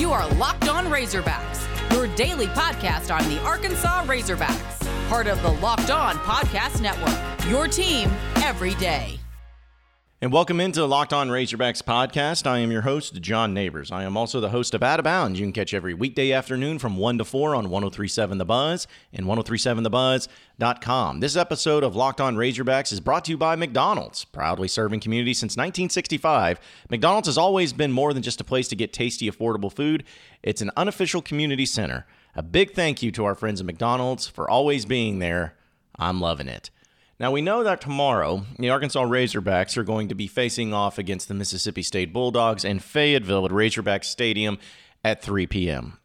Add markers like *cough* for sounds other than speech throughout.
You are Locked On Razorbacks, your daily podcast on the Arkansas Razorbacks, part of the Locked On Podcast Network. Your team every day. And welcome into Locked On Razorbacks podcast. I am your host, John Neighbors. I am also the host of Out of Bounds. You can catch every weekday afternoon from 1 to 4 on 1037 The Buzz and 1037TheBuzz.com. This episode of Locked On Razorbacks is brought to you by McDonald's. Proudly serving community since 1965, McDonald's has always been more than just a place to get tasty, affordable food, it's an unofficial community center. A big thank you to our friends at McDonald's for always being there. I'm loving it. Now, we know that tomorrow the Arkansas Razorbacks are going to be facing off against the Mississippi State Bulldogs in Fayetteville at Razorback Stadium at 3 p.m.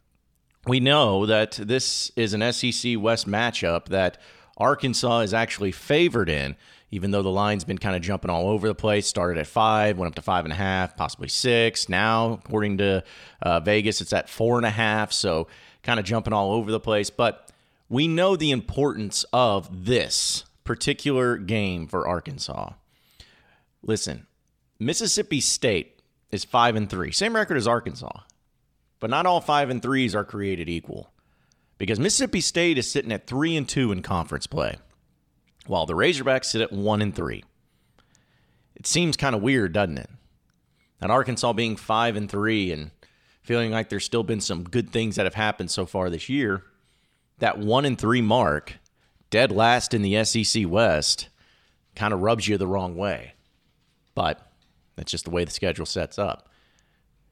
We know that this is an SEC West matchup that Arkansas is actually favored in, even though the line's been kind of jumping all over the place. Started at five, went up to five and a half, possibly six. Now, according to uh, Vegas, it's at four and a half, so kind of jumping all over the place. But we know the importance of this particular game for Arkansas. Listen, Mississippi State is 5 and 3. Same record as Arkansas. But not all 5 and 3s are created equal. Because Mississippi State is sitting at 3 and 2 in conference play, while the Razorbacks sit at 1 and 3. It seems kind of weird, doesn't it? That Arkansas being 5 and 3 and feeling like there's still been some good things that have happened so far this year, that 1 and 3 mark dead last in the SEC West kind of rubs you the wrong way. But that's just the way the schedule sets up.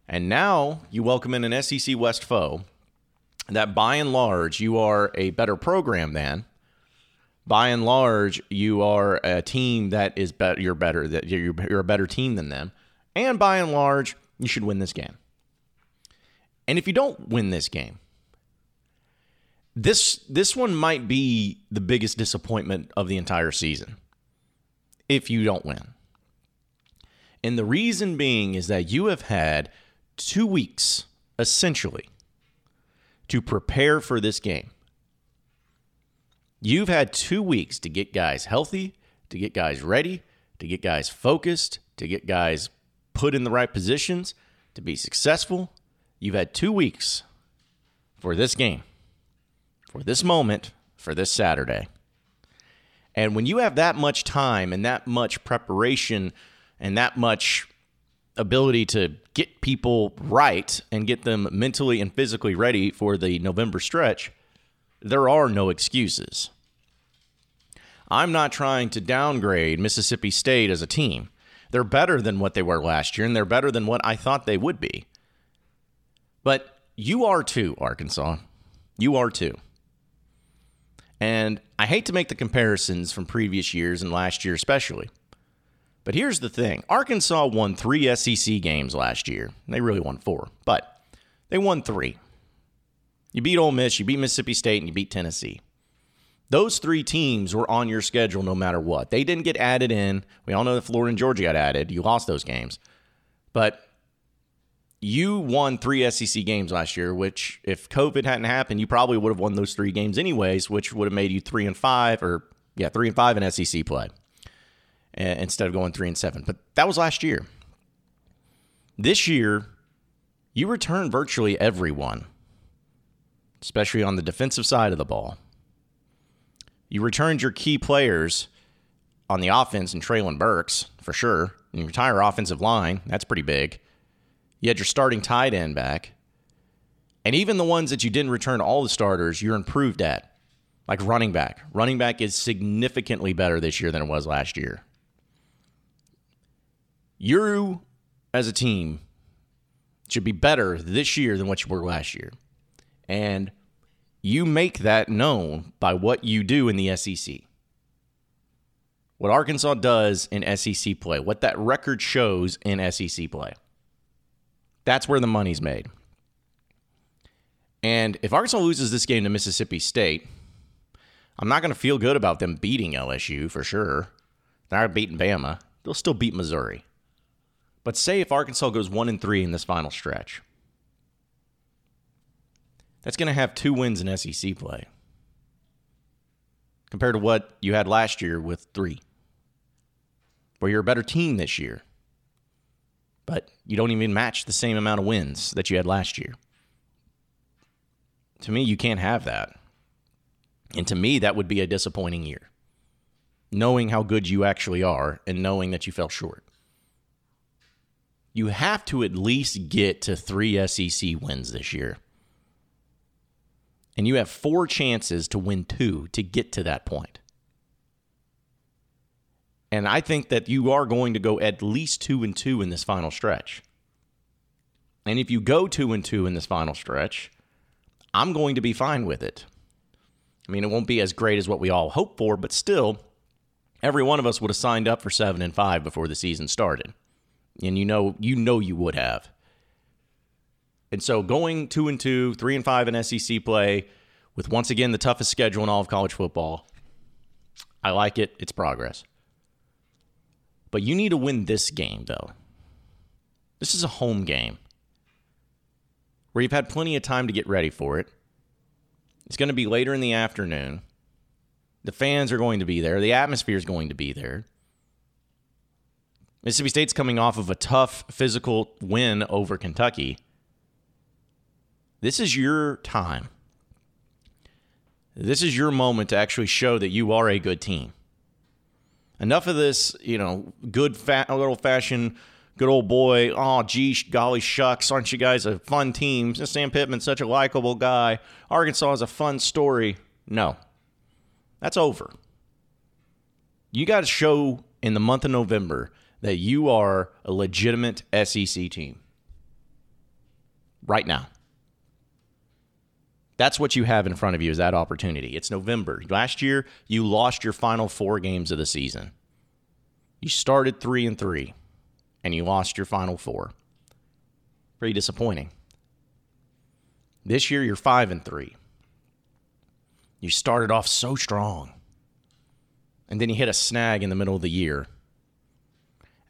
And now you welcome in an SEC West foe that by and large you are a better program than. By and large, you are a team that is better. You're better. That you're, you're a better team than them. And by and large, you should win this game. And if you don't win this game, this this one might be the biggest disappointment of the entire season if you don't win. And the reason being is that you have had 2 weeks essentially to prepare for this game. You've had 2 weeks to get guys healthy, to get guys ready, to get guys focused, to get guys put in the right positions to be successful. You've had 2 weeks for this game for this moment, for this Saturday. And when you have that much time and that much preparation and that much ability to get people right and get them mentally and physically ready for the November stretch, there are no excuses. I'm not trying to downgrade Mississippi State as a team. They're better than what they were last year, and they're better than what I thought they would be. But you are too, Arkansas. You are too. And I hate to make the comparisons from previous years and last year especially. But here's the thing Arkansas won three SEC games last year. They really won four, but they won three. You beat Ole Miss, you beat Mississippi State, and you beat Tennessee. Those three teams were on your schedule no matter what. They didn't get added in. We all know that Florida and Georgia got added. You lost those games. But you won three SEC games last year, which if COVID hadn't happened, you probably would have won those three games anyways, which would have made you three and five, or yeah, three and five in SEC play eh, instead of going three and seven. But that was last year. This year, you return virtually everyone, especially on the defensive side of the ball. You returned your key players on the offense and Treylon Burks for sure. And your entire offensive line, that's pretty big. You had your starting tight end back. And even the ones that you didn't return all the starters, you're improved at. Like running back. Running back is significantly better this year than it was last year. You, as a team, should be better this year than what you were last year. And you make that known by what you do in the SEC. What Arkansas does in SEC play, what that record shows in SEC play. That's where the money's made. And if Arkansas loses this game to Mississippi State, I'm not going to feel good about them beating LSU for sure. They're not beating Bama. They'll still beat Missouri. But say if Arkansas goes 1 and 3 in this final stretch. That's going to have two wins in SEC play. Compared to what you had last year with 3. Where you're a better team this year but you don't even match the same amount of wins that you had last year. To me, you can't have that. And to me, that would be a disappointing year. Knowing how good you actually are and knowing that you fell short. You have to at least get to three SEC wins this year. And you have four chances to win two to get to that point. And I think that you are going to go at least two and two in this final stretch. And if you go two and two in this final stretch, I'm going to be fine with it. I mean, it won't be as great as what we all hope for, but still, every one of us would have signed up for seven and five before the season started. And you know, you know you would have. And so going two and two, three and five in SEC play, with once again the toughest schedule in all of college football, I like it. It's progress. But you need to win this game, though. This is a home game where you've had plenty of time to get ready for it. It's going to be later in the afternoon. The fans are going to be there. The atmosphere is going to be there. Mississippi State's coming off of a tough physical win over Kentucky. This is your time. This is your moment to actually show that you are a good team. Enough of this, you know, good fat, little fashioned, good old boy. Oh, gee, golly shucks, aren't you guys a fun team? Sam Pittman's such a likable guy. Arkansas is a fun story. No, that's over. You got to show in the month of November that you are a legitimate SEC team right now. That's what you have in front of you is that opportunity. It's November. Last year, you lost your final four games of the season. You started 3 and 3 and you lost your final four. Pretty disappointing. This year you're 5 and 3. You started off so strong. And then you hit a snag in the middle of the year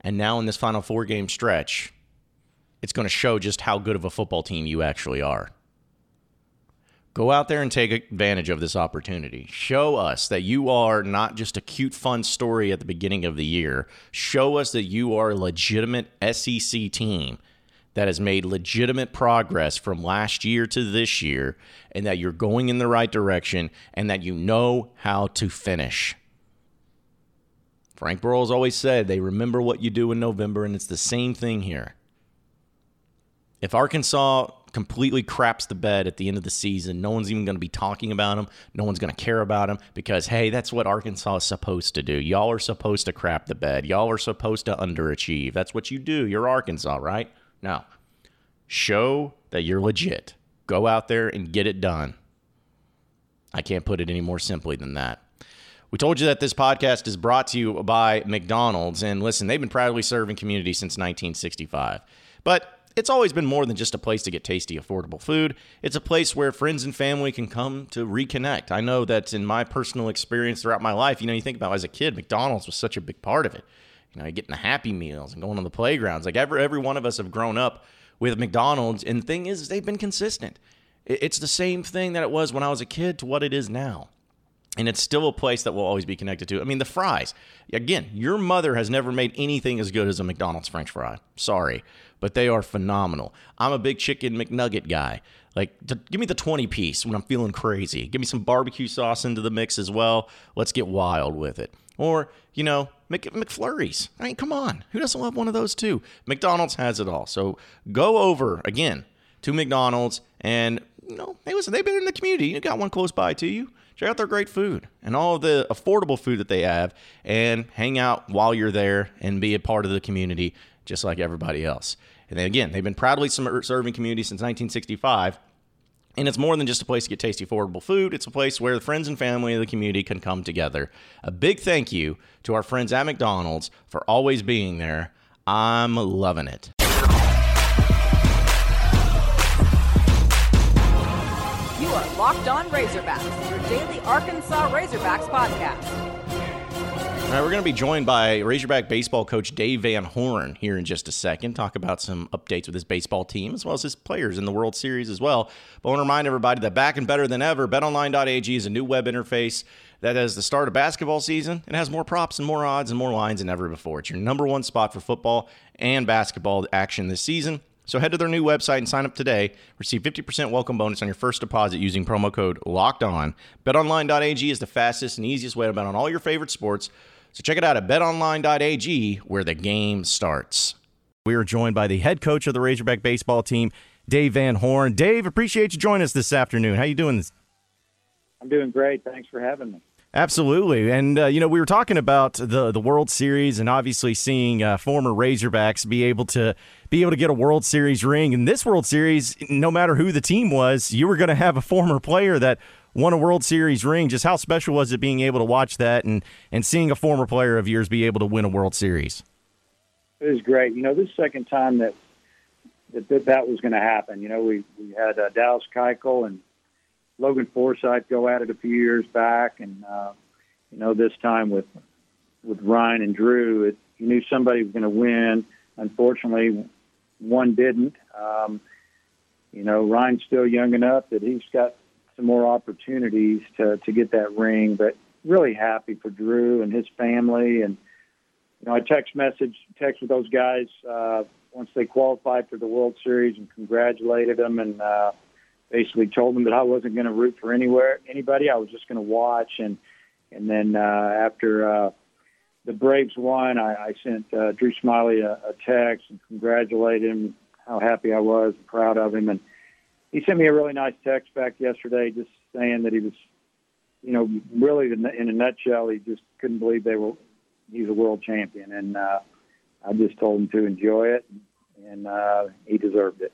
and now in this final four game stretch, it's going to show just how good of a football team you actually are. Go out there and take advantage of this opportunity. Show us that you are not just a cute, fun story at the beginning of the year. Show us that you are a legitimate SEC team that has made legitimate progress from last year to this year, and that you're going in the right direction, and that you know how to finish. Frank Broyles always said they remember what you do in November, and it's the same thing here. If Arkansas completely craps the bed at the end of the season, no one's even going to be talking about them. No one's going to care about them because, hey, that's what Arkansas is supposed to do. Y'all are supposed to crap the bed. Y'all are supposed to underachieve. That's what you do. You're Arkansas, right? Now, show that you're legit. Go out there and get it done. I can't put it any more simply than that. We told you that this podcast is brought to you by McDonald's. And listen, they've been proudly serving community since 1965. But it's always been more than just a place to get tasty, affordable food. It's a place where friends and family can come to reconnect. I know that in my personal experience throughout my life, you know, you think about as a kid, McDonald's was such a big part of it. You know, getting the Happy Meals and going on the playgrounds. Like every every one of us have grown up with McDonald's, and the thing is, they've been consistent. It's the same thing that it was when I was a kid to what it is now and it's still a place that will always be connected to. I mean, the fries. Again, your mother has never made anything as good as a McDonald's French fry. Sorry, but they are phenomenal. I'm a big chicken McNugget guy. Like, give me the 20 piece when I'm feeling crazy. Give me some barbecue sauce into the mix as well. Let's get wild with it. Or, you know, Mc, McFlurries. I mean, come on. Who doesn't love one of those too? McDonald's has it all. So go over again to McDonald's and, you know, hey, listen, they've been in the community. You got one close by to you check out their great food and all the affordable food that they have and hang out while you're there and be a part of the community just like everybody else. And then again, they've been proudly serving community since 1965. And it's more than just a place to get tasty, affordable food. It's a place where the friends and family of the community can come together. A big thank you to our friends at McDonald's for always being there. I'm loving it. Locked On Razorbacks, your daily Arkansas Razorbacks podcast. All right, we're going to be joined by Razorback baseball coach Dave Van Horn here in just a second. Talk about some updates with his baseball team as well as his players in the World Series as well. But I want to remind everybody that back and better than ever, BetOnline.ag is a new web interface that has the start of basketball season. and has more props and more odds and more lines than ever before. It's your number one spot for football and basketball action this season. So head to their new website and sign up today. Receive 50% welcome bonus on your first deposit using promo code LOCKED ON. BetOnline.ag is the fastest and easiest way to bet on all your favorite sports. So check it out at betonline.ag where the game starts. We are joined by the head coach of the Razorback baseball team, Dave Van Horn. Dave, appreciate you joining us this afternoon. How you doing? I'm doing great. Thanks for having me. Absolutely, and uh, you know we were talking about the the World Series, and obviously seeing uh, former Razorbacks be able to be able to get a World Series ring. In this World Series, no matter who the team was, you were going to have a former player that won a World Series ring. Just how special was it being able to watch that and and seeing a former player of yours be able to win a World Series? It was great. You know, this second time that that that, that was going to happen. You know, we we had uh, Dallas Keuchel and Logan Forsythe go at it a few years back, and uh, you know this time with with Ryan and Drew, it, you knew somebody was going to win. Unfortunately, one didn't. Um, you know, Ryan's still young enough that he's got some more opportunities to to get that ring, but really happy for Drew and his family. And you know, I text message text with those guys uh, once they qualified for the World Series and congratulated them and. Uh, basically told them that I wasn't going to root for anywhere anybody. I was just going to watch and and then uh, after uh, the Braves won, I, I sent uh, Drew Smyly a, a text and congratulated him how happy I was, and proud of him, and he sent me a really nice text back yesterday, just saying that he was, you know, really in a nutshell, he just couldn't believe they were he's a world champion, and uh, I just told him to enjoy it, and uh, he deserved it.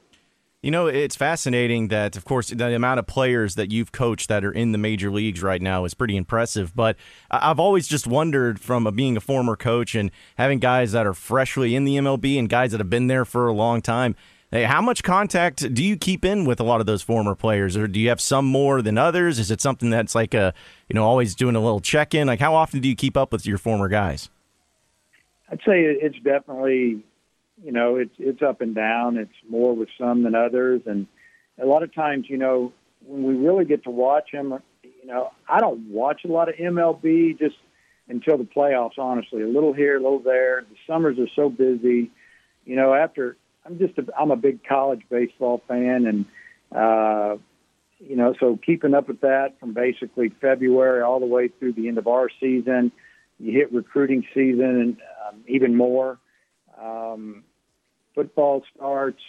You know, it's fascinating that, of course, the amount of players that you've coached that are in the major leagues right now is pretty impressive. But I've always just wondered from a, being a former coach and having guys that are freshly in the MLB and guys that have been there for a long time. Hey, how much contact do you keep in with a lot of those former players, or do you have some more than others? Is it something that's like a, you know, always doing a little check in? Like, how often do you keep up with your former guys? I'd say it's definitely you know, it's it's up and down. It's more with some than others, and a lot of times, you know, when we really get to watch them, you know, I don't watch a lot of MLB just until the playoffs. Honestly, a little here, a little there. The summers are so busy. You know, after I'm just a, I'm a big college baseball fan, and uh, you know, so keeping up with that from basically February all the way through the end of our season. You hit recruiting season and um, even more. Um, football starts.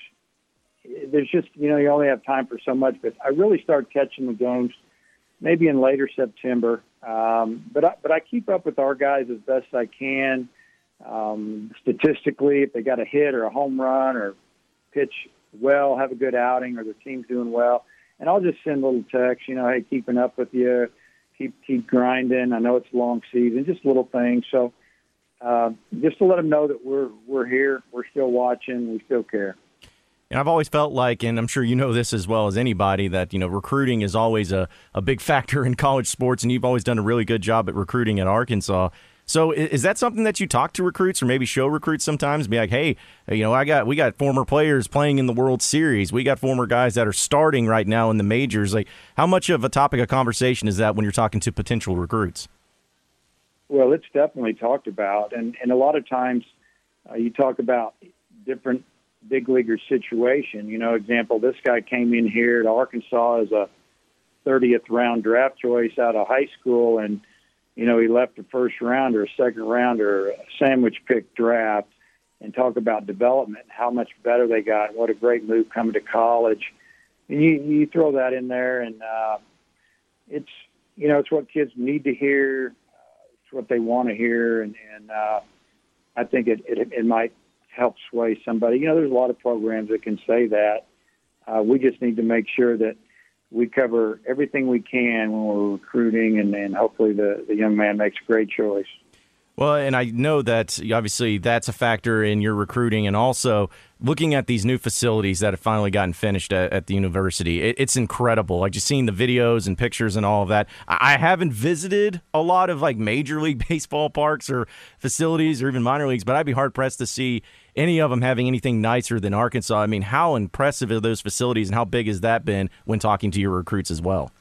There's just you know you only have time for so much, but I really start catching the games maybe in later September. Um, but I, but I keep up with our guys as best I can. Um, statistically, if they got a hit or a home run or pitch well, have a good outing, or the team's doing well, and I'll just send little texts. You know, hey, keeping up with you, keep keep grinding. I know it's a long season, just little things. So uh, just to let them know that we're we're here, we're still watching, we still care. And I've always felt like, and I'm sure you know this as well as anybody, that you know recruiting is always a, a big *laughs* factor in college sports, and you've always done a really good job at recruiting at Arkansas. So is that something that you talk to recruits or maybe show recruits sometimes? Be like, hey, you know, I got we got former players playing in the World Series. We got former guys that are starting right now in the majors. Like, how much of a topic of conversation is that when you're talking to potential recruits? Well, it's definitely talked about, and and a lot of times uh, you talk about different big leaguer situation. You know, example, this guy came in here to Arkansas as a 30th round draft choice out of high school, and you know he left a first round or a second round or a sandwich pick draft, and talk about development, how much better they got, what a great move coming to college. And you you throw that in there, and uh, it's you know it's what kids need to hear what they want to hear, and, and uh, I think it, it it might help sway somebody. You know, there's a lot of programs that can say that. Uh, we just need to make sure that we cover everything we can when we're recruiting, and, and hopefully the, the young man makes a great choice. Well, and I know that obviously that's a factor in your recruiting, and also looking at these new facilities that have finally gotten finished at, at the university. It, it's incredible. Like just seeing the videos and pictures and all of that. I, I haven't visited a lot of like major league *laughs* baseball parks or facilities or even minor leagues, but I'd be hard pressed to see any of them having anything nicer than Arkansas. I mean, how impressive are those facilities, and how big has that been when talking to your recruits as well?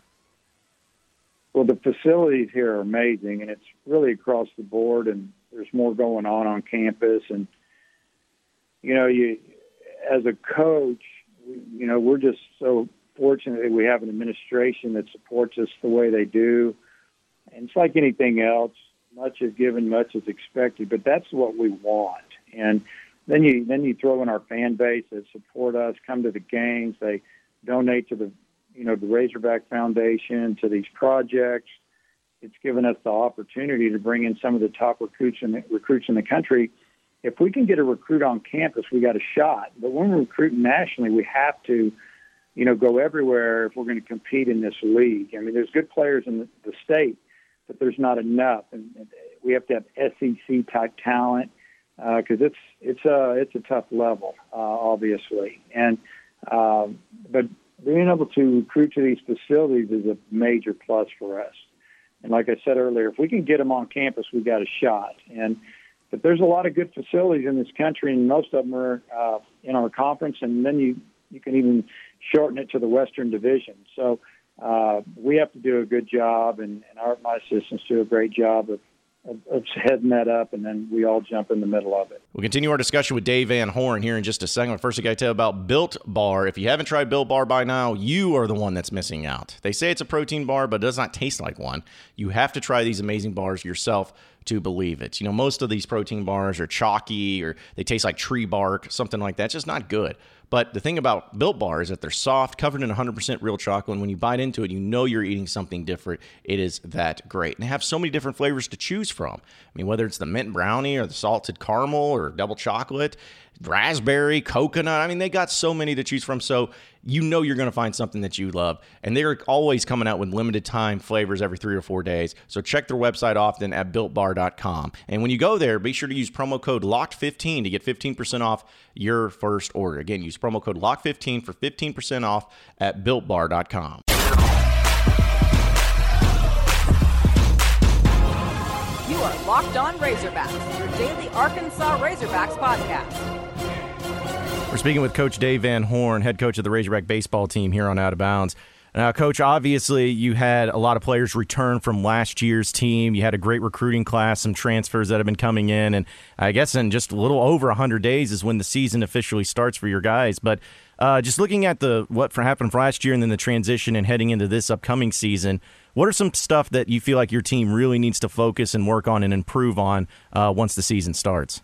Well, the facilities here are amazing, and it's really across the board. And there's more going on on campus. And you know, you as a coach, you know, we're just so fortunate that we have an administration that supports us the way they do. And it's like anything else, much is given, much is expected, but that's what we want. And then you then you throw in our fan base that support us, come to the games, they donate to the you know the Razorback Foundation, to these projects. It's given us the opportunity to bring in some of the top recruits in the, recruits in the country. If we can get a recruit on campus, we got a shot. But when we're recruiting nationally, we have to you know, go everywhere if we're going to compete in this league. I mean, there's good players in the, the state, but there's not enough, and, we have to have SEC type talent because uh, it's it's a it's a tough level, uh, obviously, and um, but being able to recruit to these facilities is a major plus for us. And like I said earlier, if we can get them on campus, we got a shot. And but there's a lot of good facilities in this country, and most of them are uh, in our conference. And then you you can even shorten it to the Western Division. So uh, we have to do a good job, and, and our my assistants do a great job of, of, heading that up, and then we all jump in the middle of it. We'll continue our discussion with Dave Van Horn here in just a second. First, I got to tell you about Built Bar. If you haven't tried Built Bar by now, you are the one that's missing out. They say it's a protein bar, but it does not taste like one. You have to try these amazing bars yourself to believe it. You know, most of these protein bars are chalky or they taste like tree bark, something like that. It's just not good. But the thing about Built Bar is that they're soft, covered in 100% real chocolate. And when you bite into it, you know you're eating something different. It is that great. And they have so many different flavors to choose from. I mean, whether it's the mint brownie or the salted caramel or double chocolate, raspberry, coconut. I mean, they got so many to choose from. So you know you're going to find something that you love. And they're always coming out with limited time flavors every three or four days. So check their website often at builtbar.com. And when you go there, be sure to use promo code LOCKED15 to get 15% off your first order. Again, use promo code LOCKED15 for 15% off at builtbar.com. You are Locked On Razorbacks, your daily Arkansas Razorbacks podcast. We're speaking with Coach Dave Van Horn, head coach of the Razorback baseball team here on Out of Bounds. Now, Coach, obviously you had a lot of players return from last year's team. You had a great recruiting class, some transfers that have been coming in, and I guess in just a little over 100 days is when the season officially starts for your guys. But uh, just looking at the what happened last year and then the transition and heading into this upcoming season, what are some stuff that you feel like your team really needs to focus and work on and improve on uh, once the season starts?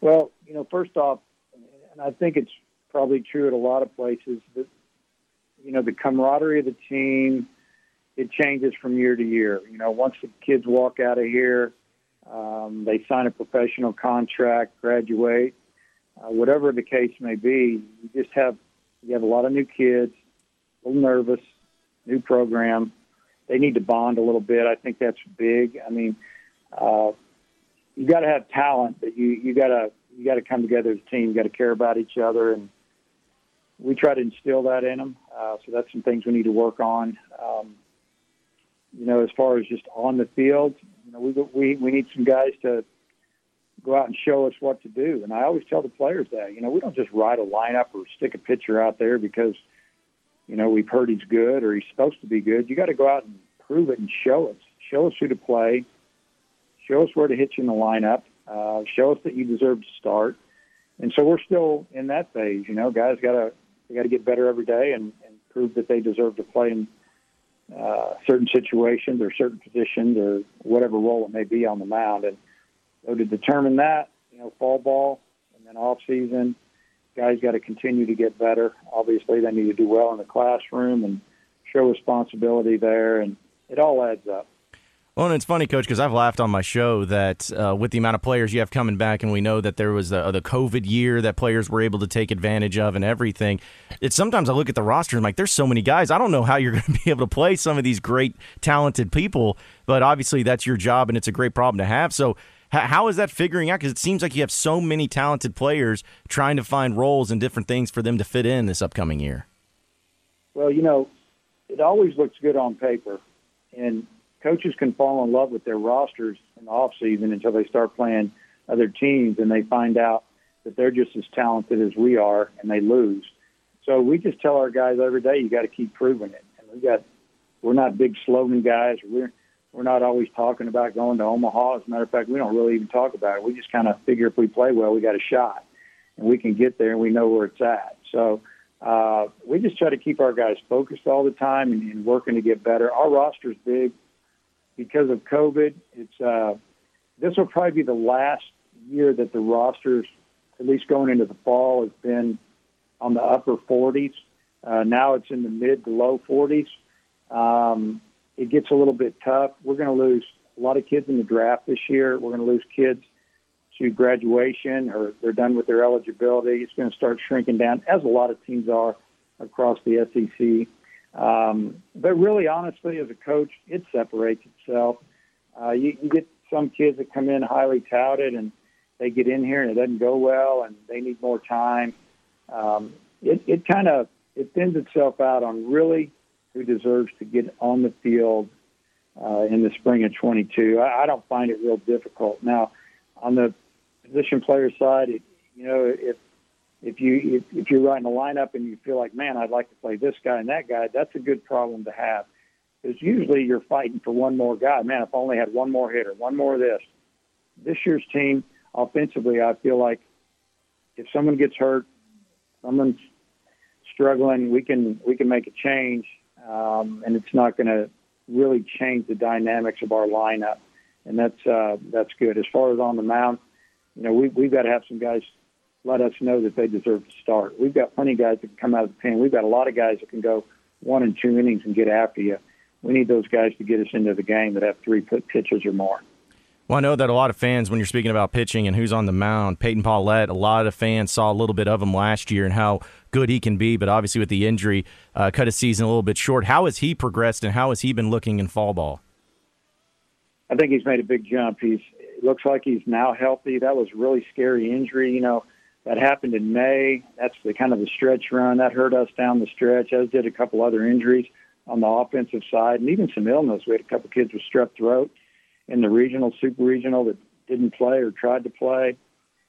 Well, you know, first off, and I think it's probably true at a lot of places that you know the camaraderie of the team it changes from year to year. You know, once the kids walk out of here, um, they sign a professional contract, graduate, uh, whatever the case may be. You just have you have a lot of new kids, a little nervous, new program. They need to bond a little bit. I think that's big. I mean, uh, you got to have talent, but you you got to you got to come together as a team. You got to care about each other, and we try to instill that in them. Uh, so that's some things we need to work on. Um, you know, as far as just on the field, you know, we we we need some guys to go out and show us what to do. And I always tell the players that, you know, we don't just write a lineup or stick a pitcher out there because, you know, we've heard he's good or he's supposed to be good. You got to go out and prove it and show us. Show us who to play. Show us where to hit you in the lineup. Uh, show us that you deserve to start. And so we're still in that phase. You know, guys got to got to get better every day and, and prove that they deserve to play in uh, certain situations or certain positions or whatever role it may be on the mound. And so to determine that, you know, fall ball and then off season, guys got to continue to get better. Obviously, they need to do well in the classroom and show responsibility there, and it all adds up. Well, and it's funny, Coach, because I've laughed on my show that uh, with the amount of players you have coming back, and we know that there was the, the COVID year that players were able to take advantage of and everything. It's sometimes I look at the roster and I'm like, there's so many guys. I don't know how you're *laughs* going to be able to play some of these great, talented people, but obviously that's your job and it's a great problem to have. So, how is that figuring out? Because it seems like you have so many talented players trying to find roles and different things for them to fit in this upcoming year. Well, you know, it always looks good on paper, and coaches can fall in love with their rosters in the off season until they start playing other teams and they find out that they're just as talented as we are and they lose. So we just tell our guys every day, you got to keep proving it. And we got, we're not big slogan guys. We're we're not always talking about going to Omaha. As a matter of fact, we don't really even talk about it. We just kind of figure if we play well, we got a shot. and we can get there and we know where it's at. So uh, we just try to keep our guys focused all the time and, and working to get better. Our roster's big because of COVID. It's uh, this will probably be the last year that the rosters, at least going into the fall, has been on the upper 40s. Uh, now it's in the mid to low 40s. Um, it gets a little bit tough. We're going to lose a lot of kids in the draft this year. We're going to lose kids to graduation or they're done with their eligibility. It's going to start shrinking down, as a lot of teams are across the SEC. Um, but really, honestly, as a coach, it separates itself. Uh, you, you get some kids that come in highly touted and they get in here and it doesn't go well and they need more time. Um, it it kind of it thins itself out on really who deserves to get on the field uh, in the spring of 22. I, I don't find it real difficult. Now, on the position player side, it, you know, if if you if, if you're writing a lineup and you feel like, man, I'd like to play this guy and that guy, that's a good problem to have. Because usually you're fighting for one more guy. Man, if I only had one more hitter, one more of this. This year's team, offensively, I feel like if someone gets hurt, someone's struggling, we can we can make a change, um, and it's not going to really change the dynamics of our lineup, and that's uh, that's good. As far as on the mound, you know, we, we've got to have some guys let us know that they deserve to start. We've got plenty of guys that can come out of the pen. We've got a lot of guys that can go one and two innings and get after you. We need those guys to get us into the game that have three pitches or more. Well, I know that a lot of fans, when you're speaking about pitching and who's on the mound, Peyton Pallette, a lot of fans saw a little bit of him last year and how good he can be, but obviously with the injury, uh, cut his season a little bit short. How has he progressed and how has he been looking in fall ball? I think he's made a big jump. He's it looks like he's now healthy. That was a really scary injury. You know, that happened in May. That's the kind of the stretch run that hurt us down the stretch. As did a couple other injuries on the offensive side, and even some illness. We had a couple kids with strep throat in the regional, super regional that didn't play or tried to play,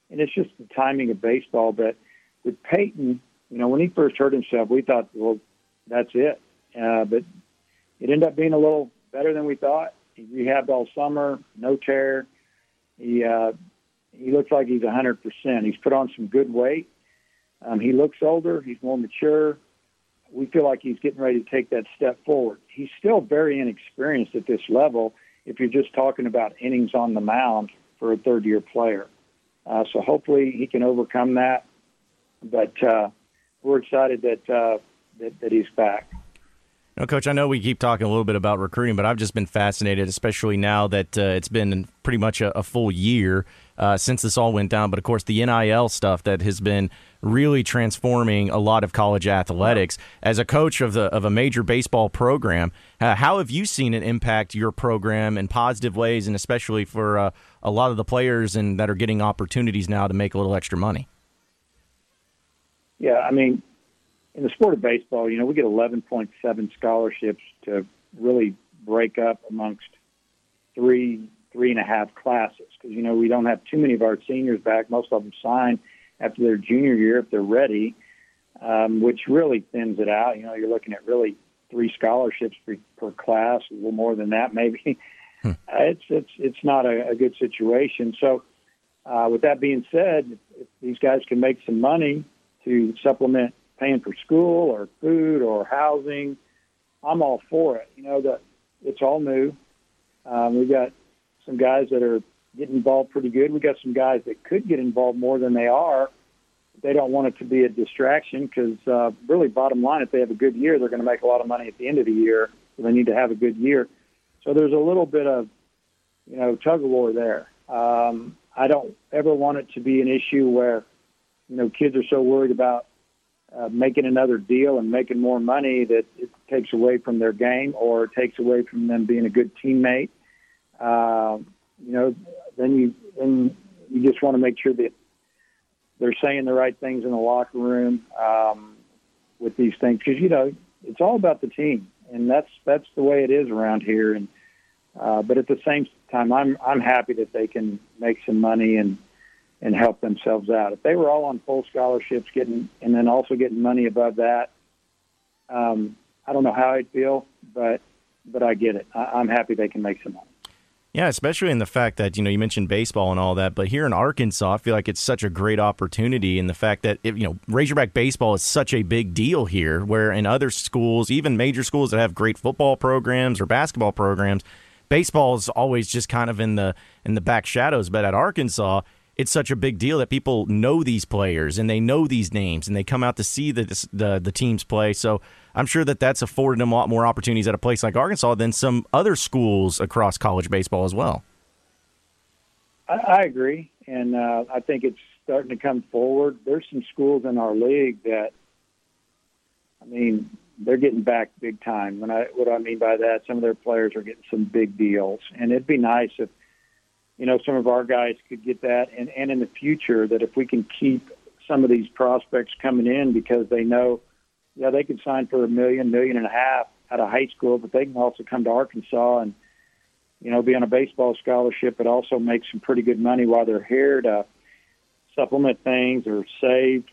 and it's just the timing of baseball. But with Peyton, you know, when he first hurt himself, we thought, well, that's it. Uh, but it ended up being a little better than we thought. He rehabbed all summer, no tear he uh, he looks like he's 100%. He's put on some good weight. Um, he looks older. He's more mature. We feel like he's getting ready to take that step forward. He's still very inexperienced at this level. If you're just talking about innings on the mound for a third-year player, uh, so hopefully he can overcome that. But uh, we're excited that, uh, that that he's back. No, Coach, I know we keep talking a little bit about recruiting, but I've just been fascinated, especially now that uh, it's been pretty much a, a full year uh, since this all went down. But of course, the NIL stuff that has been really transforming a lot of college athletics. As a coach of the of a major baseball program, uh, how have you seen it impact your program in positive ways, and especially for uh, a lot of the players and that are getting opportunities now to make a little extra money? Yeah, I mean, in the sport of baseball, you know, we get 11.7 scholarships to really break up amongst three, three and a half classes because, you know, we don't have too many of our seniors back. Most of them sign after their junior year if they're ready, um, which really thins it out. You know, you're looking at really three scholarships per, per class, a little more than that maybe. *laughs* Hmm. Uh, it's it's it's not a, a good situation. So, uh, with that being said, if these guys can make some money to supplement paying for school or food or housing, I'm all for it. You know that it's all new. Um, we got some guys that are getting involved pretty good. We got some guys that could get involved more than they are. They don't want it to be a distraction because, uh, really, bottom line, if they have a good year, they're going to make a lot of money at the end of the year. So they need to have a good year. So there's a little bit of, you know, tug of war there. Um, I don't ever want it to be an issue where, you know, kids are so worried about uh, making another deal and making more money that it takes away from their game or takes away from them being a good teammate. Uh, you know, then you then you just want to make sure that they're saying the right things in the locker room um, with these things because you know it's all about the team and that's that's the way it is around here. And uh, but at the same time, I'm I'm happy that they can make some money and and help themselves out. If they were all on full scholarships, getting and then also getting money above that, um, I don't know how I'd feel, but but I get it. I, I'm happy they can make some money. Yeah, especially in the fact that, you know, you mentioned baseball and all that, but here in Arkansas, I feel like it's such a great opportunity in the fact that, it, you know, Razorback baseball is such a big deal here, where in other schools, even major schools that have great football programs or basketball programs, baseball is always just kind of in the in the back shadows. But at Arkansas, it's such a big deal that people know these players and they know these names and they come out to see the the, the teams play. So I'm sure that that's afforded them a lot more opportunities at a place like Arkansas than some other schools across college baseball as well. I, I agree, and uh, I think it's starting to come forward. There's some schools in our league that, I mean, they're getting back big time. When I what I mean by that, some of their players are getting some big deals, and it'd be nice if you know some of our guys could get that, and and in the future that if we can keep some of these prospects coming in because they know, yeah, they could sign for a million, million and a half out of high school, but they can also come to Arkansas and you know be on a baseball scholarship, but also make some pretty good money while they're here to supplement things or save.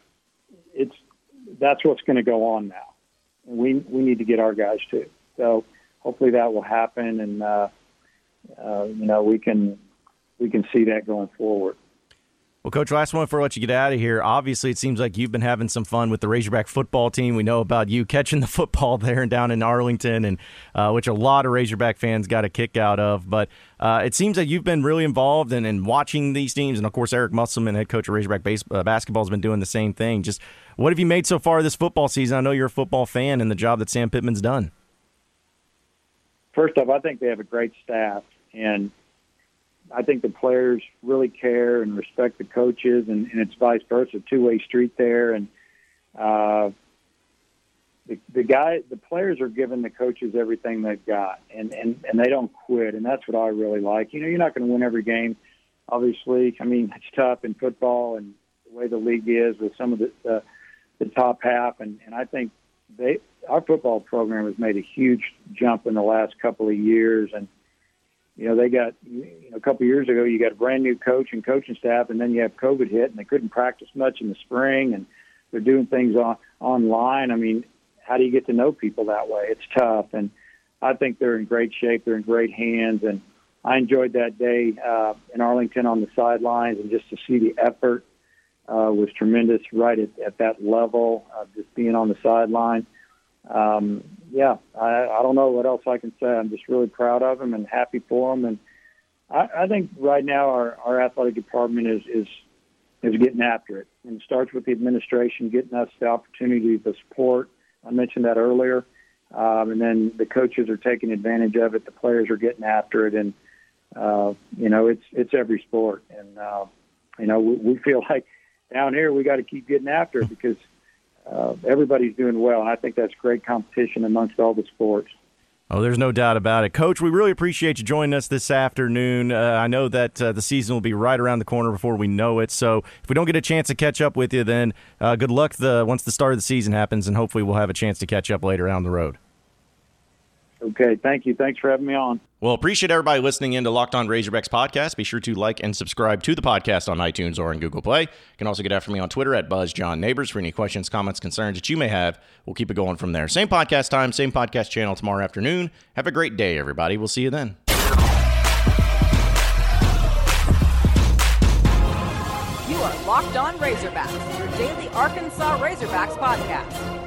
It's that's what's going to go on now we we need to get our guys too. So hopefully that will happen, and uh, uh, you know we can we can see that going forward. Well, Coach, last one before I let you get out of here. Obviously, it seems like you've been having some fun with the Razorback football team. We know about you catching the *laughs* football there and down in Arlington, and uh, which a lot of Razorback fans got a kick out of. But uh, it seems that you've been really involved in, in watching these teams, and of course, Eric Musselman, head coach of Razorback base, uh, basketball, has been doing the same thing. Just what have you made so far this football season? I know you're a football fan, and the job that Sam Pittman's done. First off, I think they have a great staff, and I think the players really care and respect the coaches, and, and it's vice versa, two way street there. And uh, the the guy, the players are giving the coaches everything they've got, and and and they don't quit, and that's what I really like. You know, you're not going to win every game, obviously. I mean, *laughs* it's tough in football and the way the league is with some of the uh, the top half, and and I think they our football program has made a huge jump in the last couple of years, and you know, they got you know, a couple of years ago, you got a brand new coach and coaching staff, and then you have COVID hit, and they couldn't practice much in the spring, and they're doing things on online. I mean, how do you get to know people that way? It's tough, and I think they're in great shape. They're in great hands, and I enjoyed that day uh, in Arlington on the sidelines, and just to see the effort uh, was tremendous right at, at that level, uh, just being on the sideline um, yeah, I, I don't know what else I can say. I'm just really proud of him and happy for him. And I, I think right now our, our athletic department is, is is getting after it. And it starts with the administration getting us the opportunity, the support. I mentioned that earlier. Um, and then the coaches are taking advantage of it. The players are getting after it, and uh, you know it's it's every sport. And uh, you know we, we feel *laughs* like down here we got to keep getting after it because uh, everybody's doing well, and I think that's great competition amongst all the sports. Oh, there's no doubt about it. Coach, we really appreciate you joining us this afternoon. Uh, I know that uh, the season will be right around the corner before we know it. So if we don't get a chance to catch up with you, then uh, good luck the once the start of the season happens, and hopefully we'll have a chance to catch up later down the road. Okay, thank you. Thanks for having me on. Well, appreciate everybody listening in to Locked On Razorbacks podcast. Be sure to like and subscribe to the podcast on iTunes or on Google Play. You can also get after me on Twitter at BuzzJohnNeighbors for any questions, comments, concerns that you may have. We'll keep it going from there. Same podcast time, same podcast channel tomorrow afternoon. Have a great day, everybody. We'll see you then. You are Locked On Razorbacks, your daily Arkansas Razorbacks podcast